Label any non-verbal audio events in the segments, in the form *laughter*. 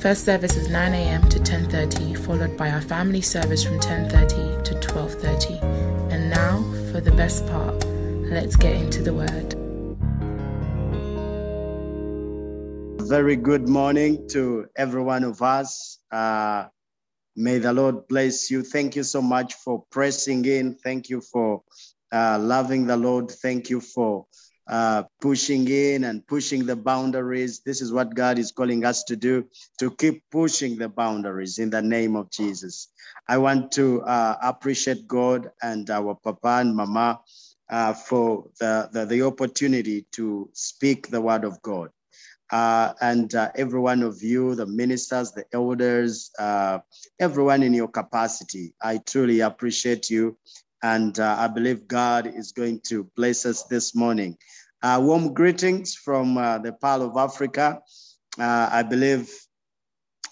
First service is 9 a.m. to 10:30, followed by our family service from 10:30 to 12:30. And now for the best part. Let's get into the word. Very good morning to every one of us. Uh, may the Lord bless you. Thank you so much for pressing in. Thank you for uh, loving the Lord. Thank you for uh, pushing in and pushing the boundaries. This is what God is calling us to do, to keep pushing the boundaries in the name of Jesus. I want to uh, appreciate God and our Papa and Mama uh, for the, the, the, opportunity to speak the word of God. Uh, and uh, every one of you, the ministers, the elders, everyone in your capacity, I truly appreciate you. And uh, I believe God is going to bless us this morning. Uh, warm greetings from uh, the Pearl of Africa. Uh, I believe,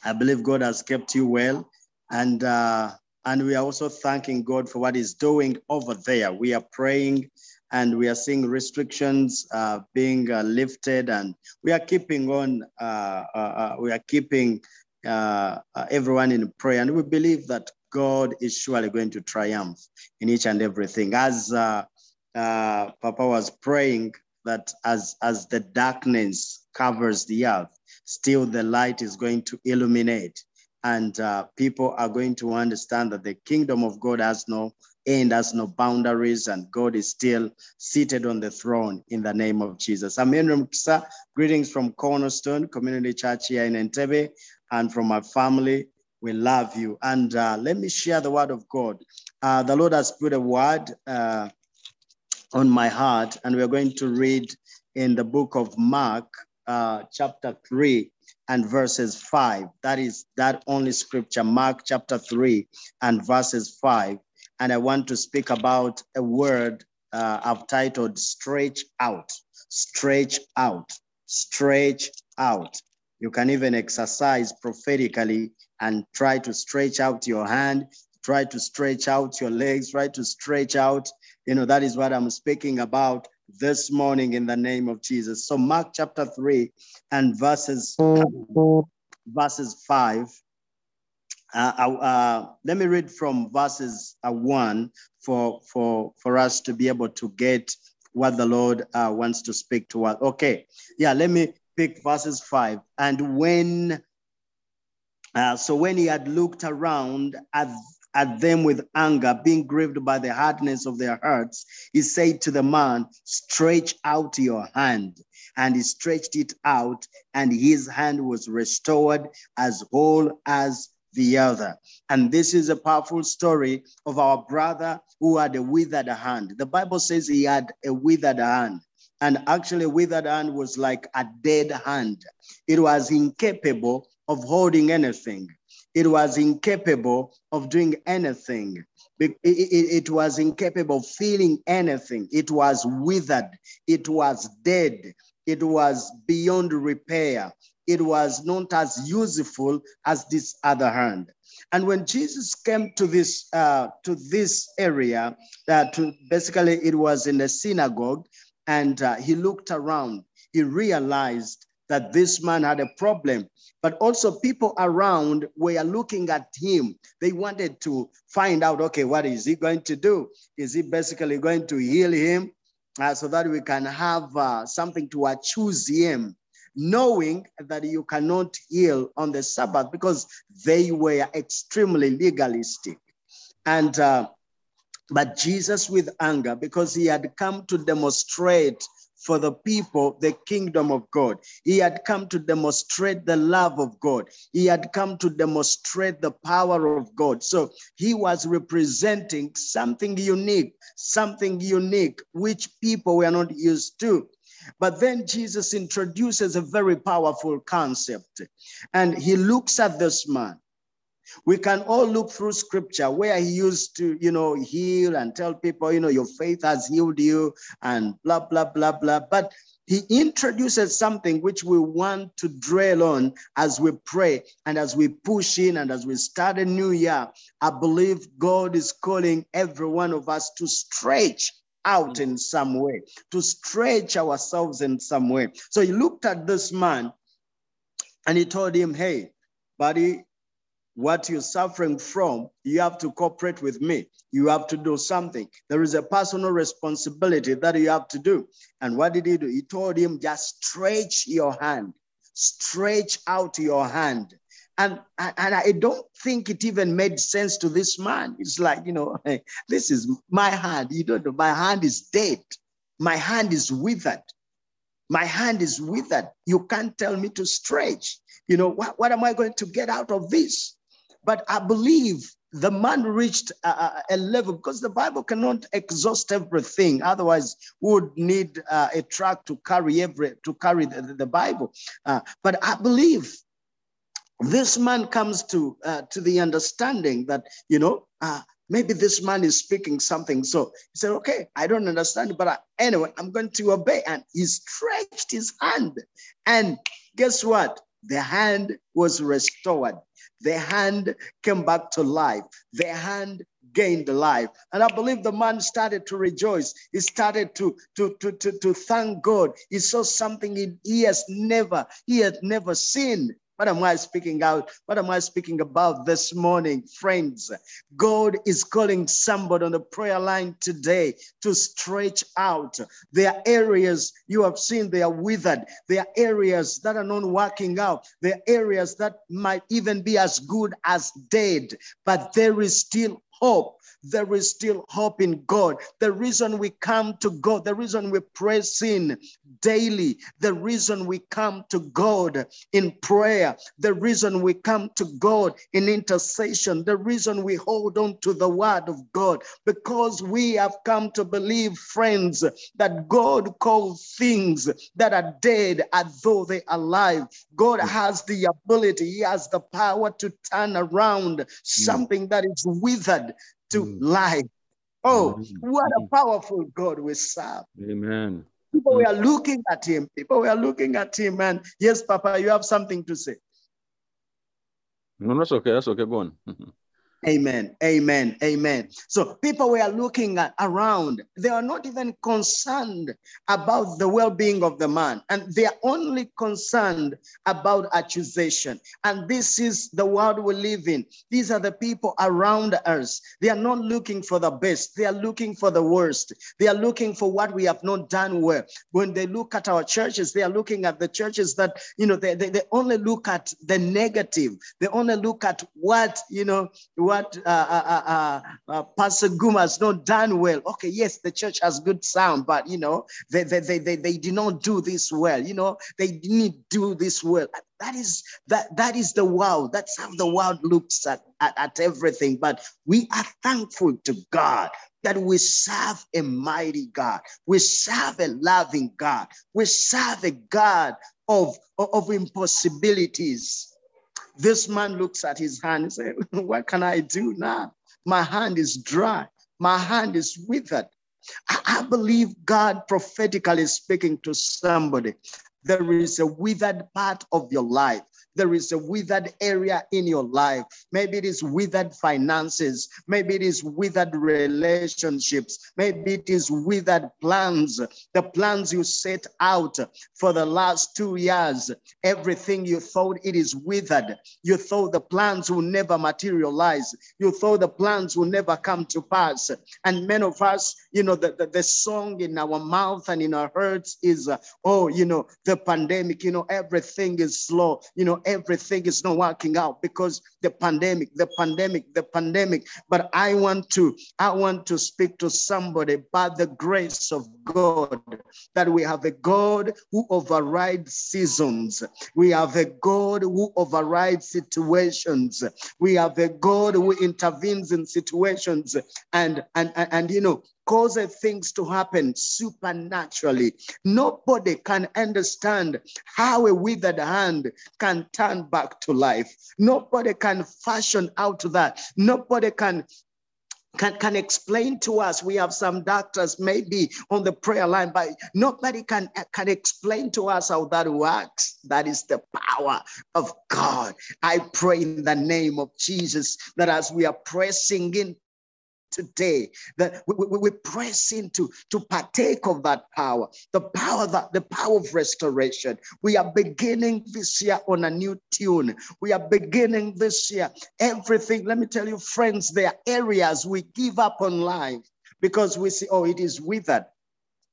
I believe God has kept you well, and uh, and we are also thanking God for what He's doing over there. We are praying, and we are seeing restrictions uh, being uh, lifted, and we are keeping on. we are keeping everyone in prayer, and we believe that God is surely going to triumph in each and everything. As Papa was praying that as, as the darkness covers the earth, still the light is going to illuminate. And uh, people are going to understand that the kingdom of God has no end, has no boundaries, and God is still seated on the throne in the name of Jesus. Mukisa. Greetings from Cornerstone Community Church here in Entebbe and from my family. We love you. And uh, let me share the word of God. Uh, the Lord has put a word uh, on my heart, and we're going to read in the book of Mark, uh, chapter 3 and verses 5. That is that only scripture, Mark chapter 3 and verses 5. And I want to speak about a word uh, I've titled stretch out, stretch out, stretch out. You can even exercise prophetically and try to stretch out your hand, try to stretch out your legs, try to stretch out you know, that is what I'm speaking about this morning in the name of Jesus. So Mark chapter 3 and verses verses 5. Uh, uh, uh, let me read from verses uh, 1 for, for, for us to be able to get what the Lord uh, wants to speak to us. Okay, yeah, let me pick verses 5. And when, uh, so when he had looked around at at them with anger, being grieved by the hardness of their hearts, he said to the man, Stretch out your hand. And he stretched it out, and his hand was restored as whole as the other. And this is a powerful story of our brother who had a withered hand. The Bible says he had a withered hand. And actually, withered hand was like a dead hand. It was incapable of holding anything. It was incapable of doing anything. It, was incapable of feeling anything. It was withered. It was dead. It was beyond repair. It was not as useful as this other hand. And when Jesus came to this uh, to this area, uh, basically it was in the synagogue, and uh, he looked around. He realized that this man had a problem. But also, people around were looking at him. They wanted to find out okay, what is he going to do? Is he basically going to heal him uh, so that we can have uh, something to accuse him? Knowing that you cannot heal on the Sabbath because they were extremely legalistic. And uh, but Jesus, with anger, because he had come to demonstrate for the people the kingdom of God. He had come to demonstrate the love of God. He had come to demonstrate the power of God. So he was representing something unique, something unique, which people were not used to. But then Jesus introduces a very powerful concept and he looks at this man. We can all look through scripture where he used to, you know, heal and tell people, you know, your faith has healed you and blah, blah, blah, blah. But he introduces something which we want to dwell on as we pray and as we push in and as we start a new year. I believe God is calling every one of us to stretch out in some way, to stretch ourselves in some way. So he looked at this man and he told him, Hey, buddy, what you're suffering from, you have to cooperate with me. You have to do something. There is a personal responsibility that you have to do. And what did he do? He told him, just stretch your hand, stretch out your hand. And, and I don't think it even made sense to this man. It's like, you know, hey, *laughs* this is my hand. You don't know, my hand is dead. My hand is withered. My hand is withered. You can't tell me to stretch. You know, what, what am I going to get out of this? But I believe the man reached a, a, level because the Bible cannot exhaust everything. Otherwise, we would need uh, a truck to carry every to carry the, the Bible. Uh, but I believe this man comes to uh, to the understanding that you know uh, maybe this man is speaking something. So he said, "Okay, I don't understand, but I, anyway, I'm going to obey." And he stretched his hand, and guess what? The hand was restored. Their hand came back to life. Their hand gained life. And I believe the man started to rejoice. He started to, to, to, to, to thank God. He saw something he, he has never, he had never seen. What am I speaking out? What am I speaking about this morning, friends? God is calling somebody on the prayer line today to stretch out. There are areas you have seen they are withered. There are areas that are not working out. There are areas that might even be as good as dead, but there is still hope. There is still hope in God. The reason we come to God, the reason we press in daily, the reason we come to God in prayer, the reason we come to God in intercession, the reason we hold on to the word of God, because we have come to believe, friends, that God calls things that are dead as though they are alive. God has the ability, He has the power to turn around mm. something that is withered to mm. life. Oh, mm. what a powerful God we serve. Amen. People mm. were looking at him. People were looking at him. And yes, Papa, you have something to say. No, that's okay. That's okay. Go on. *laughs* Amen. Amen. Amen. So people were looking at, around. They are not even concerned about the well-being of the man, and they are only concerned about accusation. And this is the world we live in. These are the people around us. They are not looking for the best. They are looking for the worst. They are looking for what we have not done well. When they look at our churches, they are looking at the churches that you know they, they, they only look at the negative. They only look at what you know what uh, uh, uh, uh, Pastor Guma has not done well. Okay, yes, the church has good sound, but you know, they, they, they, they, they did not do this well. You know, they didn't do this well. That is that that is the world. That's how the world looks at, at, at everything. But we are thankful to God that we serve a mighty God. We serve a loving God. We serve a God of, of impossibilities. This man looks at his hand and says, *laughs* What can I do now? My hand is dry, my hand is withered. I, believe God prophetically speaking to somebody. There is a withered part of your life there is a withered area in your life. Maybe it is withered finances. Maybe it is withered relationships. Maybe it is withered plans. The plans you set out for the last two years, everything you thought it is withered. You thought the plans will never materialize. You thought the plans will never come to pass. And many of us, you know, the, the, the song in our mouth and in our hearts is, uh, oh, you know, the pandemic, you know, everything is slow. You know, everything is not working out because the pandemic, the pandemic, the pandemic. But I want to, I want to speak to somebody by the grace of God that we have a God who overrides seasons. We have a God who overrides situations. We have a God who intervenes in situations. And and and, and you know, causes things to happen supernaturally. Nobody can understand how a withered hand can turn back to life. Nobody can fashion out that. Nobody can can, can explain to us. We have some doctors maybe on the prayer line, but nobody can, can explain to us how that works. That is the power of God. I pray in the name of Jesus that as we are pressing in today that we, we, we, press into to partake of that power the power that the power of restoration. We are beginning this year on a new tune. We are beginning this year. Everything let me tell you friends there are areas we give up on life because we see oh it is withered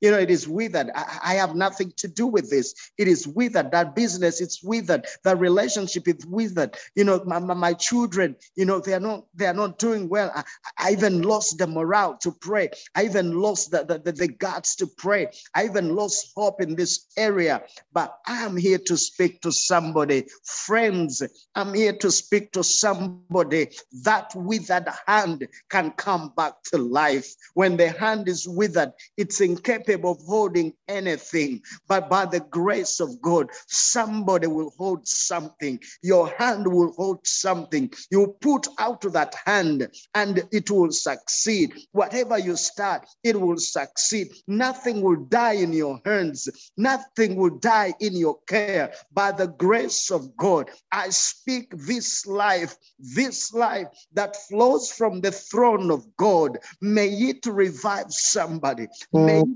you know, it is withered. I, I have nothing to do with this. It is withered. That business, it's withered. That relationship is withered. You know, my, my, my children, you know, they are not they are not doing well. I, I even lost the morale to pray. I even lost the, the, the, the guts to pray. I even lost hope in this area. But I'm here to speak to somebody. Friends, I'm here to speak to somebody. That withered hand can come back to life. When the hand is withered, it's incapable capable of holding anything, but by the grace of God, somebody will hold something. Your hand will hold something. You put out that hand and it will succeed. Whatever you start, it will succeed. Nothing will die in your hands, nothing will die in your care. By the grace of God, I speak this life, this life that flows from the throne of God. May it revive somebody. May it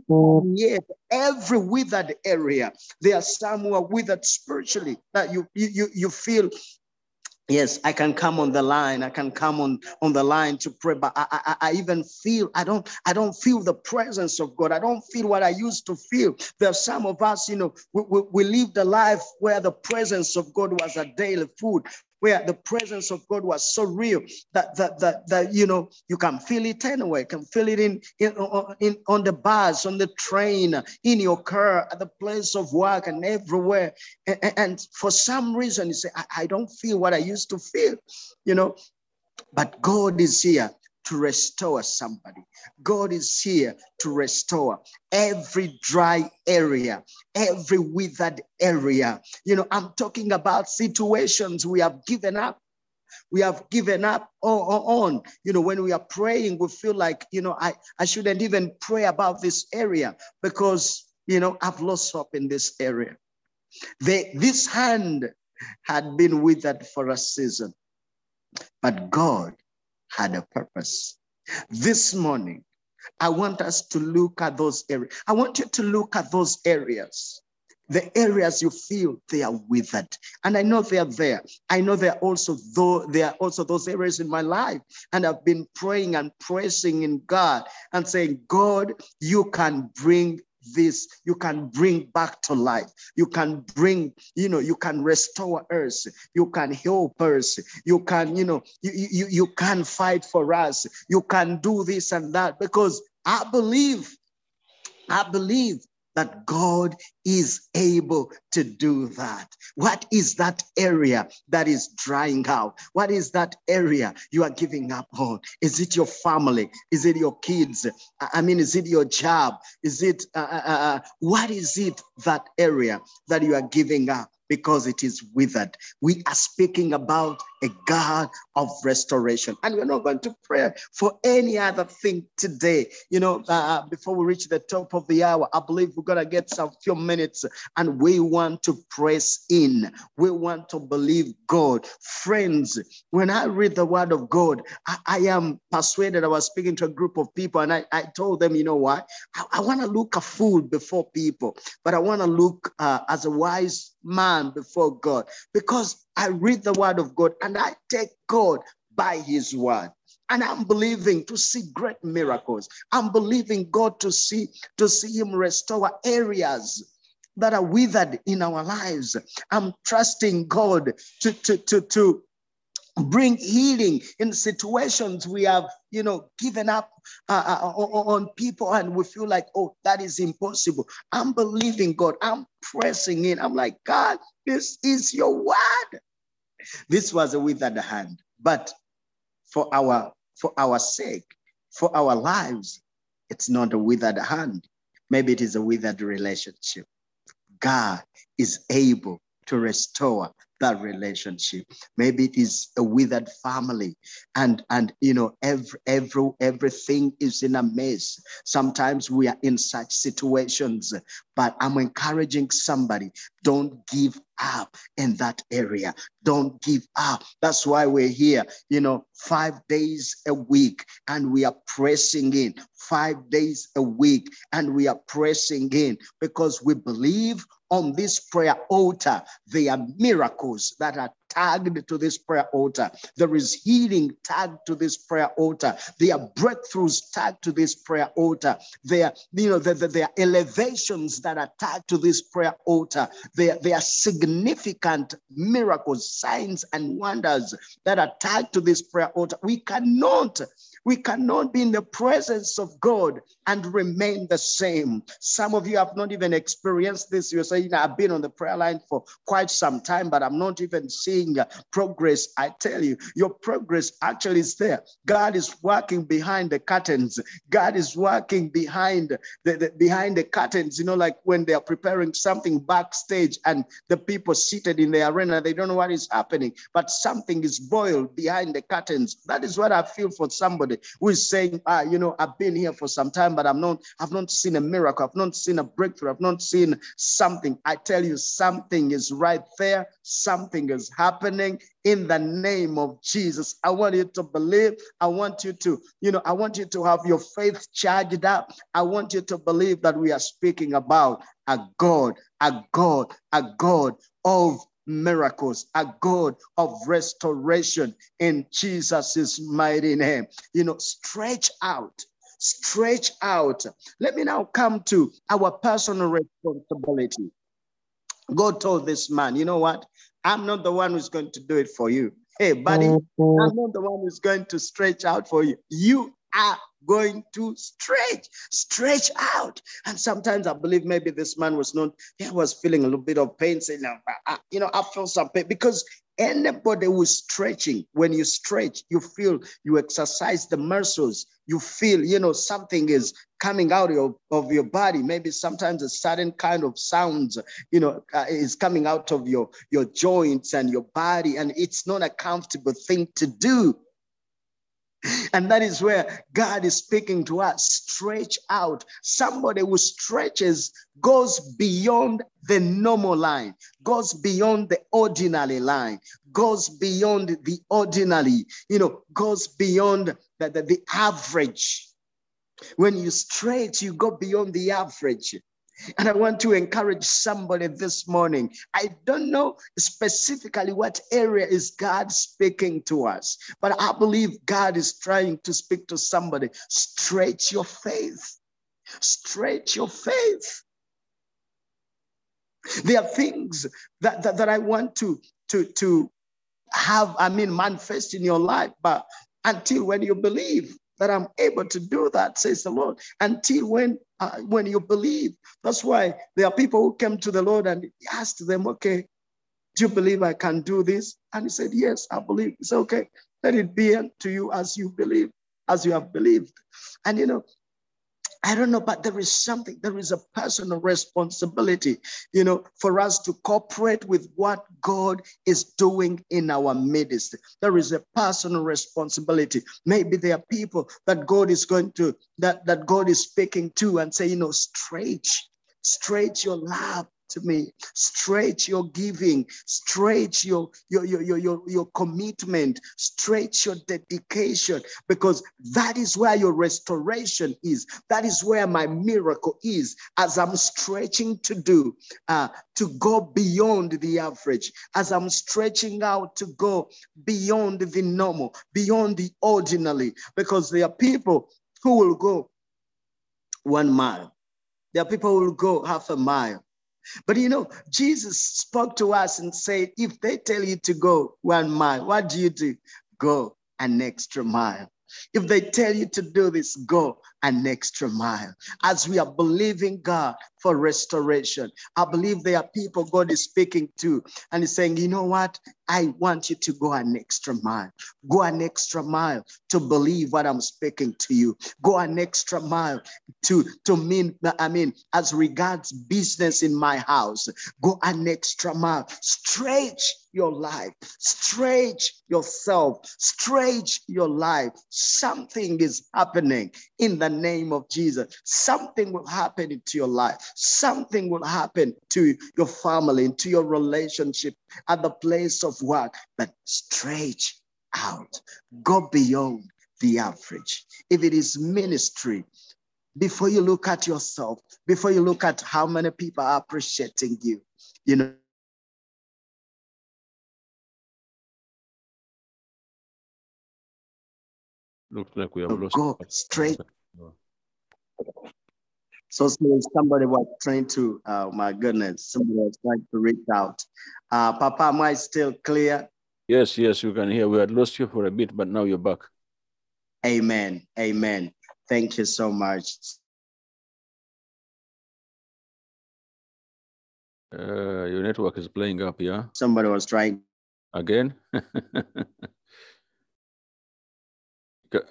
Yet every withered area, there are some who are withered spiritually that you you you feel Yes, I can come on the line. I can come on, on the line to pray, but I, I, I even feel I don't I don't feel the presence of God. I don't feel what I used to feel. There are some of us, you know, we, we, we lived a life where the presence of God was a daily food where the presence of God was so real that that that, that you know you can feel it anywhere, You can feel it in, in, in on the bus, on the train, in your car, at the place of work, and everywhere. And, and for some reason, you say, I, I don't feel what I used to feel, you know. But God is here to restore somebody. God is here to restore every dry area, every withered area. You know, I'm talking about situations we have given up. We have given up on, you know, when we are praying, we feel like, you know, I, I shouldn't even pray about this area because, you know, I've lost hope in this area. This hand had been withered for a season, but God had a purpose. This morning, I want us to look at those areas. I want you to look at those areas, the areas you feel they are withered. And I know they are there. I know there are also though there are also those areas in my life. And I've been praying and pressing in God and saying, God, you can bring this you can bring back to life. You can bring you know you can restore us. You can help us. You can you know you, you, you can fight for us. You can do this and that because i believe i believe that God is able to do that. What is that area that is drying out? What is that area you are giving up on? Is it your family? Is it your kids? I mean, is it your job? Is it, uh, uh, uh what is it that area that you are giving up? Because it is withered. We are speaking about a God of restoration. And we're not going to pray for any other thing today. You know, uh, before we reach the top of the hour, I believe we're going to get some few minutes and we want to press in. We want to believe God. Friends, when I read the word of God, I, I am persuaded. I was speaking to a group of people and I, I told them, you know what? I, I want to look a fool before people, but I want to look uh, as a wise before God because I read the word of God and I take God by his word. And I'm believing to see great miracles. I'm believing God to see to see him restore areas that are withered in our lives. I'm trusting God to, to, to, to bring healing in situations we have you know given up uh, uh, on people and we feel like oh that is impossible i'm believing god i'm pressing in i'm like god this is your word this was a withered hand but for our for our sake for our lives it's not a withered hand. Maybe it is a withered relationship. God is able to restore that relationship. Maybe it is a withered family and and you know every every everything is in a mess. Sometimes we are in such situations but i'm encouraging somebody don't give up in that area. Don't give up. That's why we're here you know five days a week and we are pressing in. Five days a week and we are pressing in because we believe on this prayer altar, there are miracles that are tagged to this prayer altar. There is healing tagged to this prayer altar. There are breakthroughs tagged to this prayer altar. There, you know, there, there are elevations that are tagged to this prayer altar. There, there are significant miracles, signs, and wonders that are tagged to this prayer altar. We cannot we cannot be in the presence of God and remain the same. Some of you have not even experienced this. You're saying, I've been on the prayer line for quite some time, but I'm not even seeing uh, progress. I tell you, your progress actually is there. God is working behind the curtains. God is working behind the, the behind the curtains. You know, like when they are preparing something backstage and the people seated in the arena, they don't know what is happening, but something is boiled behind the curtains. That is what I feel for somebody who is saying, ah, you know, I've been here for some time, but I'm not, I've not seen a miracle, I've not seen a breakthrough, I've not seen something. I tell you, something is right there, something is happening in the name of Jesus. I want you to believe. I want you to, you know, I want you to have your faith charged up. I want you to believe that we are speaking about a God, a God, a God of miracles, a God of restoration in Jesus' mighty name. You know, stretch out, stretch out. Let me now come to our personal responsibility. God told this man, you know what? I'm not the one who's going to do it for you. Hey, buddy. I'm not the one who's going to stretch out for you. You are going to stretch, stretch out. And sometimes I believe maybe this man was not, he was feeling a little bit of pain, saying, you know, I feel some pain because anybody who's stretching, when you stretch, you feel you exercise the muscles, you feel, you know, something is coming out of your, of your body. Maybe sometimes a certain kind of sounds, you know, uh, is coming out of your, your joints and your body. And it's not a comfortable thing to do. And that is where God is speaking to us. Stretch out. Somebody who stretches goes beyond the normal line, goes beyond the ordinary line, goes beyond the ordinary, you know, goes beyond the, the, the average. When you stretch, you go beyond the average. And I want to encourage somebody this morning. I don't know specifically what area is God speaking to us, but I believe God is trying to speak to somebody. Stretch your faith. Stretch your faith. There are things that, that, that I want to, to, to have, I mean, manifest in your life, but until when you believe, that I'm able to do that, says the Lord, until when uh, when you believe. That's why there are people who came to the Lord and he asked them, okay, do you believe I can do this? And he said, yes, I believe. He said, okay. Let it be to you as you believe, as you have believed. And you know, I don't know, but there is something, there is a personal responsibility, you know, for us to cooperate with what God is doing in our midst. There is a personal responsibility. Maybe there are people that God is going to, that, that God is speaking to and say, you know, stretch, stretch your love to me. Stretch your giving, stretch your, your, your, your, your, commitment, stretch your dedication, because that is where your restoration is. That is where my miracle is as I'm stretching to do, uh, to go beyond the average, as I'm stretching out to go beyond the normal, beyond the ordinary, because there are people who will go one mile. There are people who will go half a mile. But you know, Jesus spoke to us and said, if they tell you to go one mile, what do you do? Go an extra mile. If they tell you to do this, go an extra mile. As we are believing God for restoration, I believe there are people God is speaking to and He's saying, you know what? I want you to go an extra mile. Go an extra mile to believe what I'm speaking to you. Go an extra mile to, to mean, I mean, as regards business in my house, go an extra mile. Stretch your life, stretch yourself, stretch your life. Something is happening in the name of Jesus. Something will happen into your life. Something will happen to your family, into your relationship at the place of work. But stretch out, go beyond the average. If it is ministry, before you look at yourself, before you look at how many people are appreciating you, you know, Looks like we have lost. go straight. So somebody was trying to, oh my goodness, somebody was trying to reach out. Uh, Papa, am I still clear? Yes, yes, you can hear. We had lost you for a bit, but now you're back. Amen. Amen. Thank you so much. Uh, your network is playing up, yeah? Somebody was trying. Again? *laughs*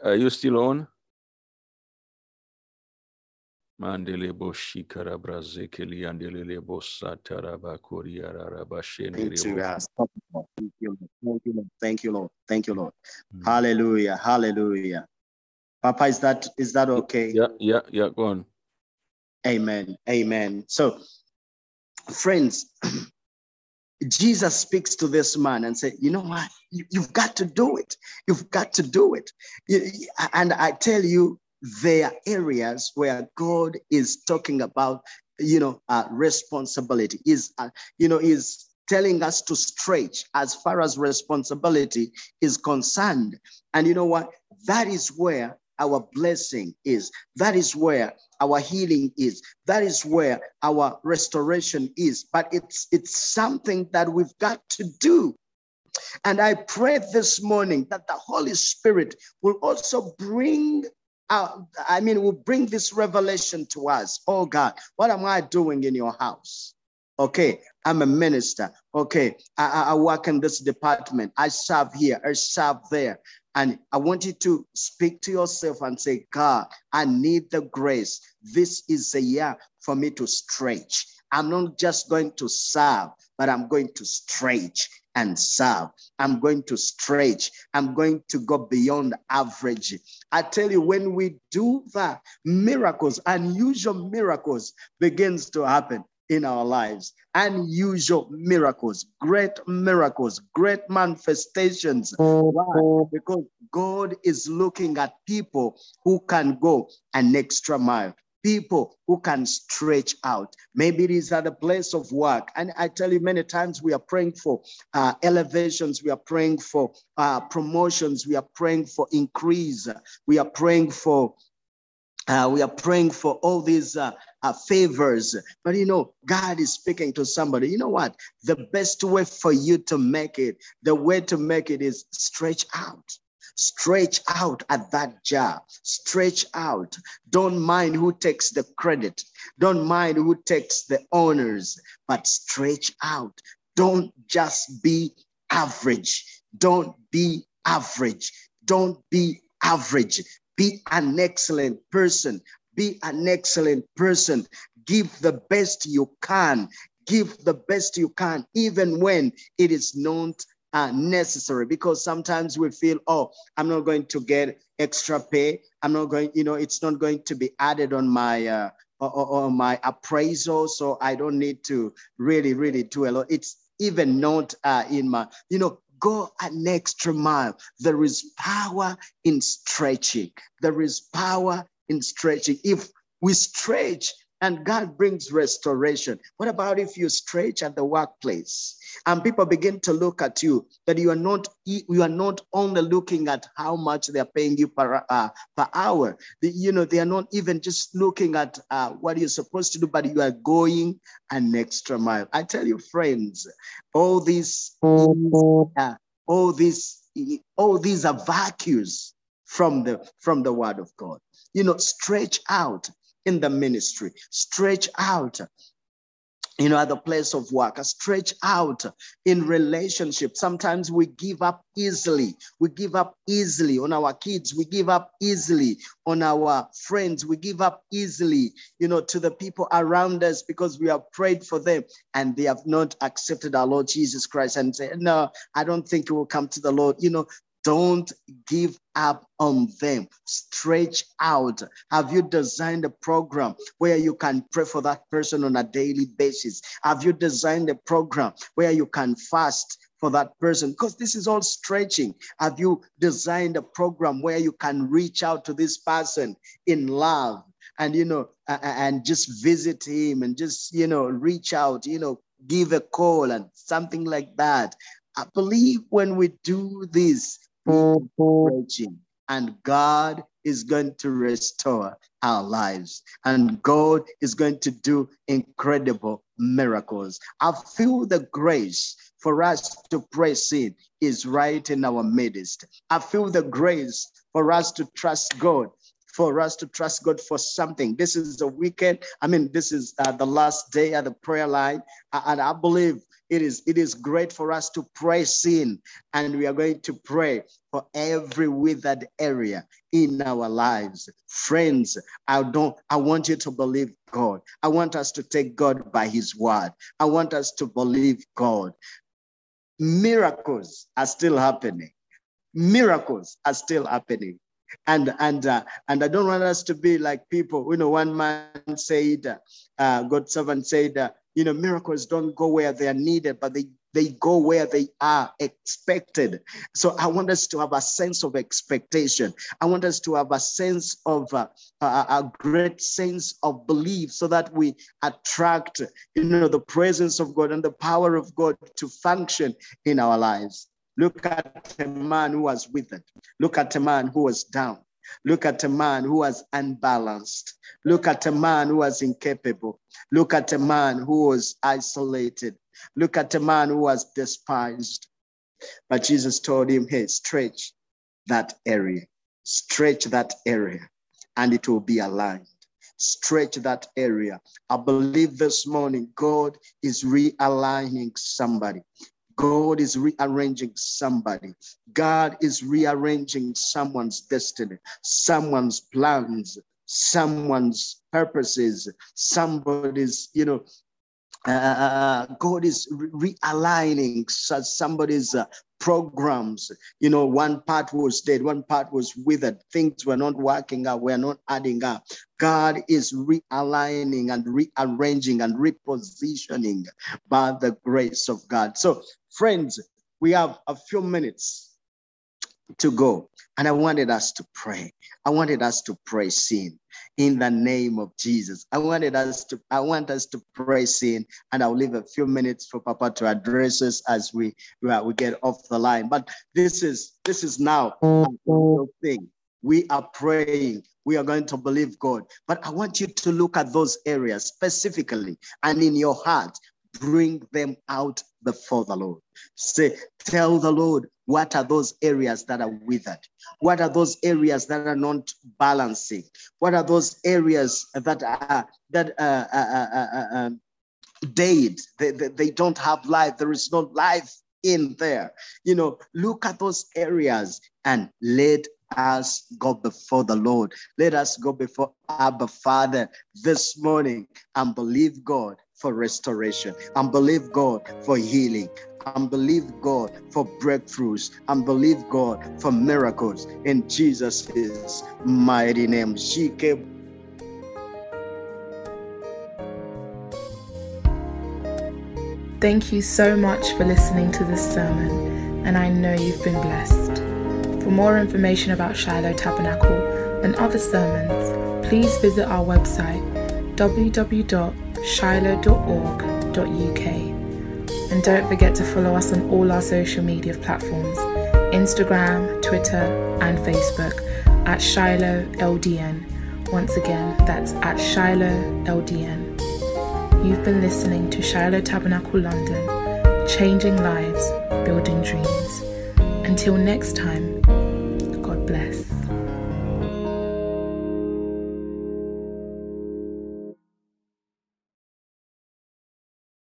Are you still on? Mandele boshikara brazekeli andelele bosatara bakuriara rabashene to us. Thank you, Lord. Thank you, Lord. Thank you, Lord. Thank you, Lord. Hmm. Hallelujah. Hallelujah. Papa, is that is that okay? Yeah, yeah, yeah. Go on. Amen. Amen. So, friends, *clears throat* Jesus speaks to this man and say, "You know what? You, have got to do it. You've got to do it." And I tell you, there are areas where God is talking about, you know, uh, responsibility. Is uh, you know is telling us to stretch as far as responsibility is concerned. And you know what? That is where our blessing is. That is where our healing is. That is where our restoration is. But it's it's something that we've got to do. And I pray this morning that the Holy Spirit will also bring uh, I mean, will bring this revelation to us. Oh God, what am I doing in your house? Okay, I'm a minister. Okay, I, I work in this department. I serve here, I serve there. And I want you to speak to yourself and say, God, I need the grace. This is a year for me to stretch. I'm not just going to serve, but I'm going to stretch and serve. I'm going to stretch. I'm going to go beyond average. I tell you, when we do that, miracles, unusual miracles begins to happen in our lives. Unusual miracles, great miracles, great manifestations. Why? Because God is looking at people who can go an extra mile people who can stretch out. Maybe it is at a place of work. And I tell you, many times we are praying for uh, elevations, we are praying for uh, promotions, we are praying for increase, we are praying for. Uh, we are praying for all these uh, uh, favors, but you know, God is speaking to somebody. You know what? The best way for you to make it, the way to make it is stretch out Stretch out at that job. Stretch out. Don't mind who takes the credit. Don't mind who takes the honors, but stretch out. Don't just be average. Don't be average. Don't be average. Be an excellent person. Be an excellent person. Give the best you can. Give the best you can, even when it is not necessary because sometimes we feel, oh, I'm not going to get extra pay. I'm not going, you know, it's not going to be added on my uh, or my appraisal, so I don't need to really, really do a lot. It's even not uh, in my, you know, go an extra mile. There is power in stretching. There is power in stretching. If we stretch and God brings restoration. What about if you stretch at the workplace and people begin to look at you that you are not you are not only looking at how much they are paying you per uh, per hour. The, you know they are not even just looking at uh, what you're supposed to do, but you are going an extra mile. I tell you, friends, all these uh, all these all these are vacuums from the from the word of God. you know, stretch out in the ministry, stretch out you know, at the place of work, stretch out in relationship. Sometimes we give up easily. We give up easily on our kids. We give up easily on our friends. We give up easily, you know, to the people around us because we have prayed for them and they have not accepted our Lord Jesus Christ and say, no, I don't think it will come to the Lord. You know, don't give up on them. Stretch out. Have you designed a program where you can pray for that person on a daily basis? Have you designed a program where you can fast for that person? Because this is all stretching. Have you designed a program where you can reach out to this person in love? And you know, and just visit him and just you know, reach out, you know, give a call and something like that. I believe when we do this, preaching, and God is going to restore our lives, and God is going to do incredible miracles. I feel the grace for us to praise Him is right in our midst. I feel the grace for us to trust God for us to trust God for something. This is the weekend. I mean, this is uh, the last day at the prayer line. And I believe it is it is great for us to pray sin and we are going to pray for every withered area in our lives. Friends i don't i want you to believe god. I want us to take god by his word. I want us to believe god. Miracles are still happening. Miracles are still happening. And and uh, and I don't want us to be like people. You know, one man said, uh, God servant said, uh, you know, miracles don't go where they are needed, but they they go where they are expected. So I want us to have a sense of expectation. I want us to have a sense of uh, a, a great sense of belief so that we attract, you know, the presence of God and the power of God to function in our lives. Look at a man who was withered. Look at a man who was down. Look at a man who was unbalanced. Look at a man who was incapable. Look at a man who was isolated. Look at a man who was despised. But Jesus told him, hey, stretch that area, stretch that area, and it will be aligned. Stretch that area. I believe this morning God is realigning somebody. God is rearranging somebody. God is rearranging someone's destiny, someone's plans, someone's purposes, somebody's, you know, uh, uh, uh God is realigning somebody's uh, programs. You know, one part was dead, one part was withered. Things were not working out, we're not adding up. God is realigning and rearranging and repositioning by the grace of God. So, friends, we have a few minutes to go. And I wanted us to pray. I wanted us to pray sin in the name of Jesus. I wanted us to, I want us to pray sin, and I'll leave a few minutes for Papa to address us as we uh, we get off the line. But this is this is now a thing. We are praying. We are going to believe God. But I want you to look at those areas specifically and in your heart, bring them out before the Lord. Say, tell the Lord, what are those areas that are withered? What are those areas that are not balancing? What are those areas that are that uh, uh, uh, uh um, dead? They, they, they don't have life. There is no life in there. You know, look at those areas and let us go before the Lord. Let us go before Abba Father this morning and believe God for restoration. And believe God for healing. And believe God for breakthroughs. And believe God for miracles. In Jesus' mighty name. Thank you so much for listening to this sermon, and I know you've been blessed. For more information about Shiloh Tabernacle and other sermons, please visit our website www.shiloh.org.uk. And don't forget to follow us on all our social media platforms Instagram, Twitter, and Facebook at Shiloh LDN. Once again, that's at Shiloh LDN. You've been listening to Shiloh Tabernacle London, changing lives, building dreams. Until next time,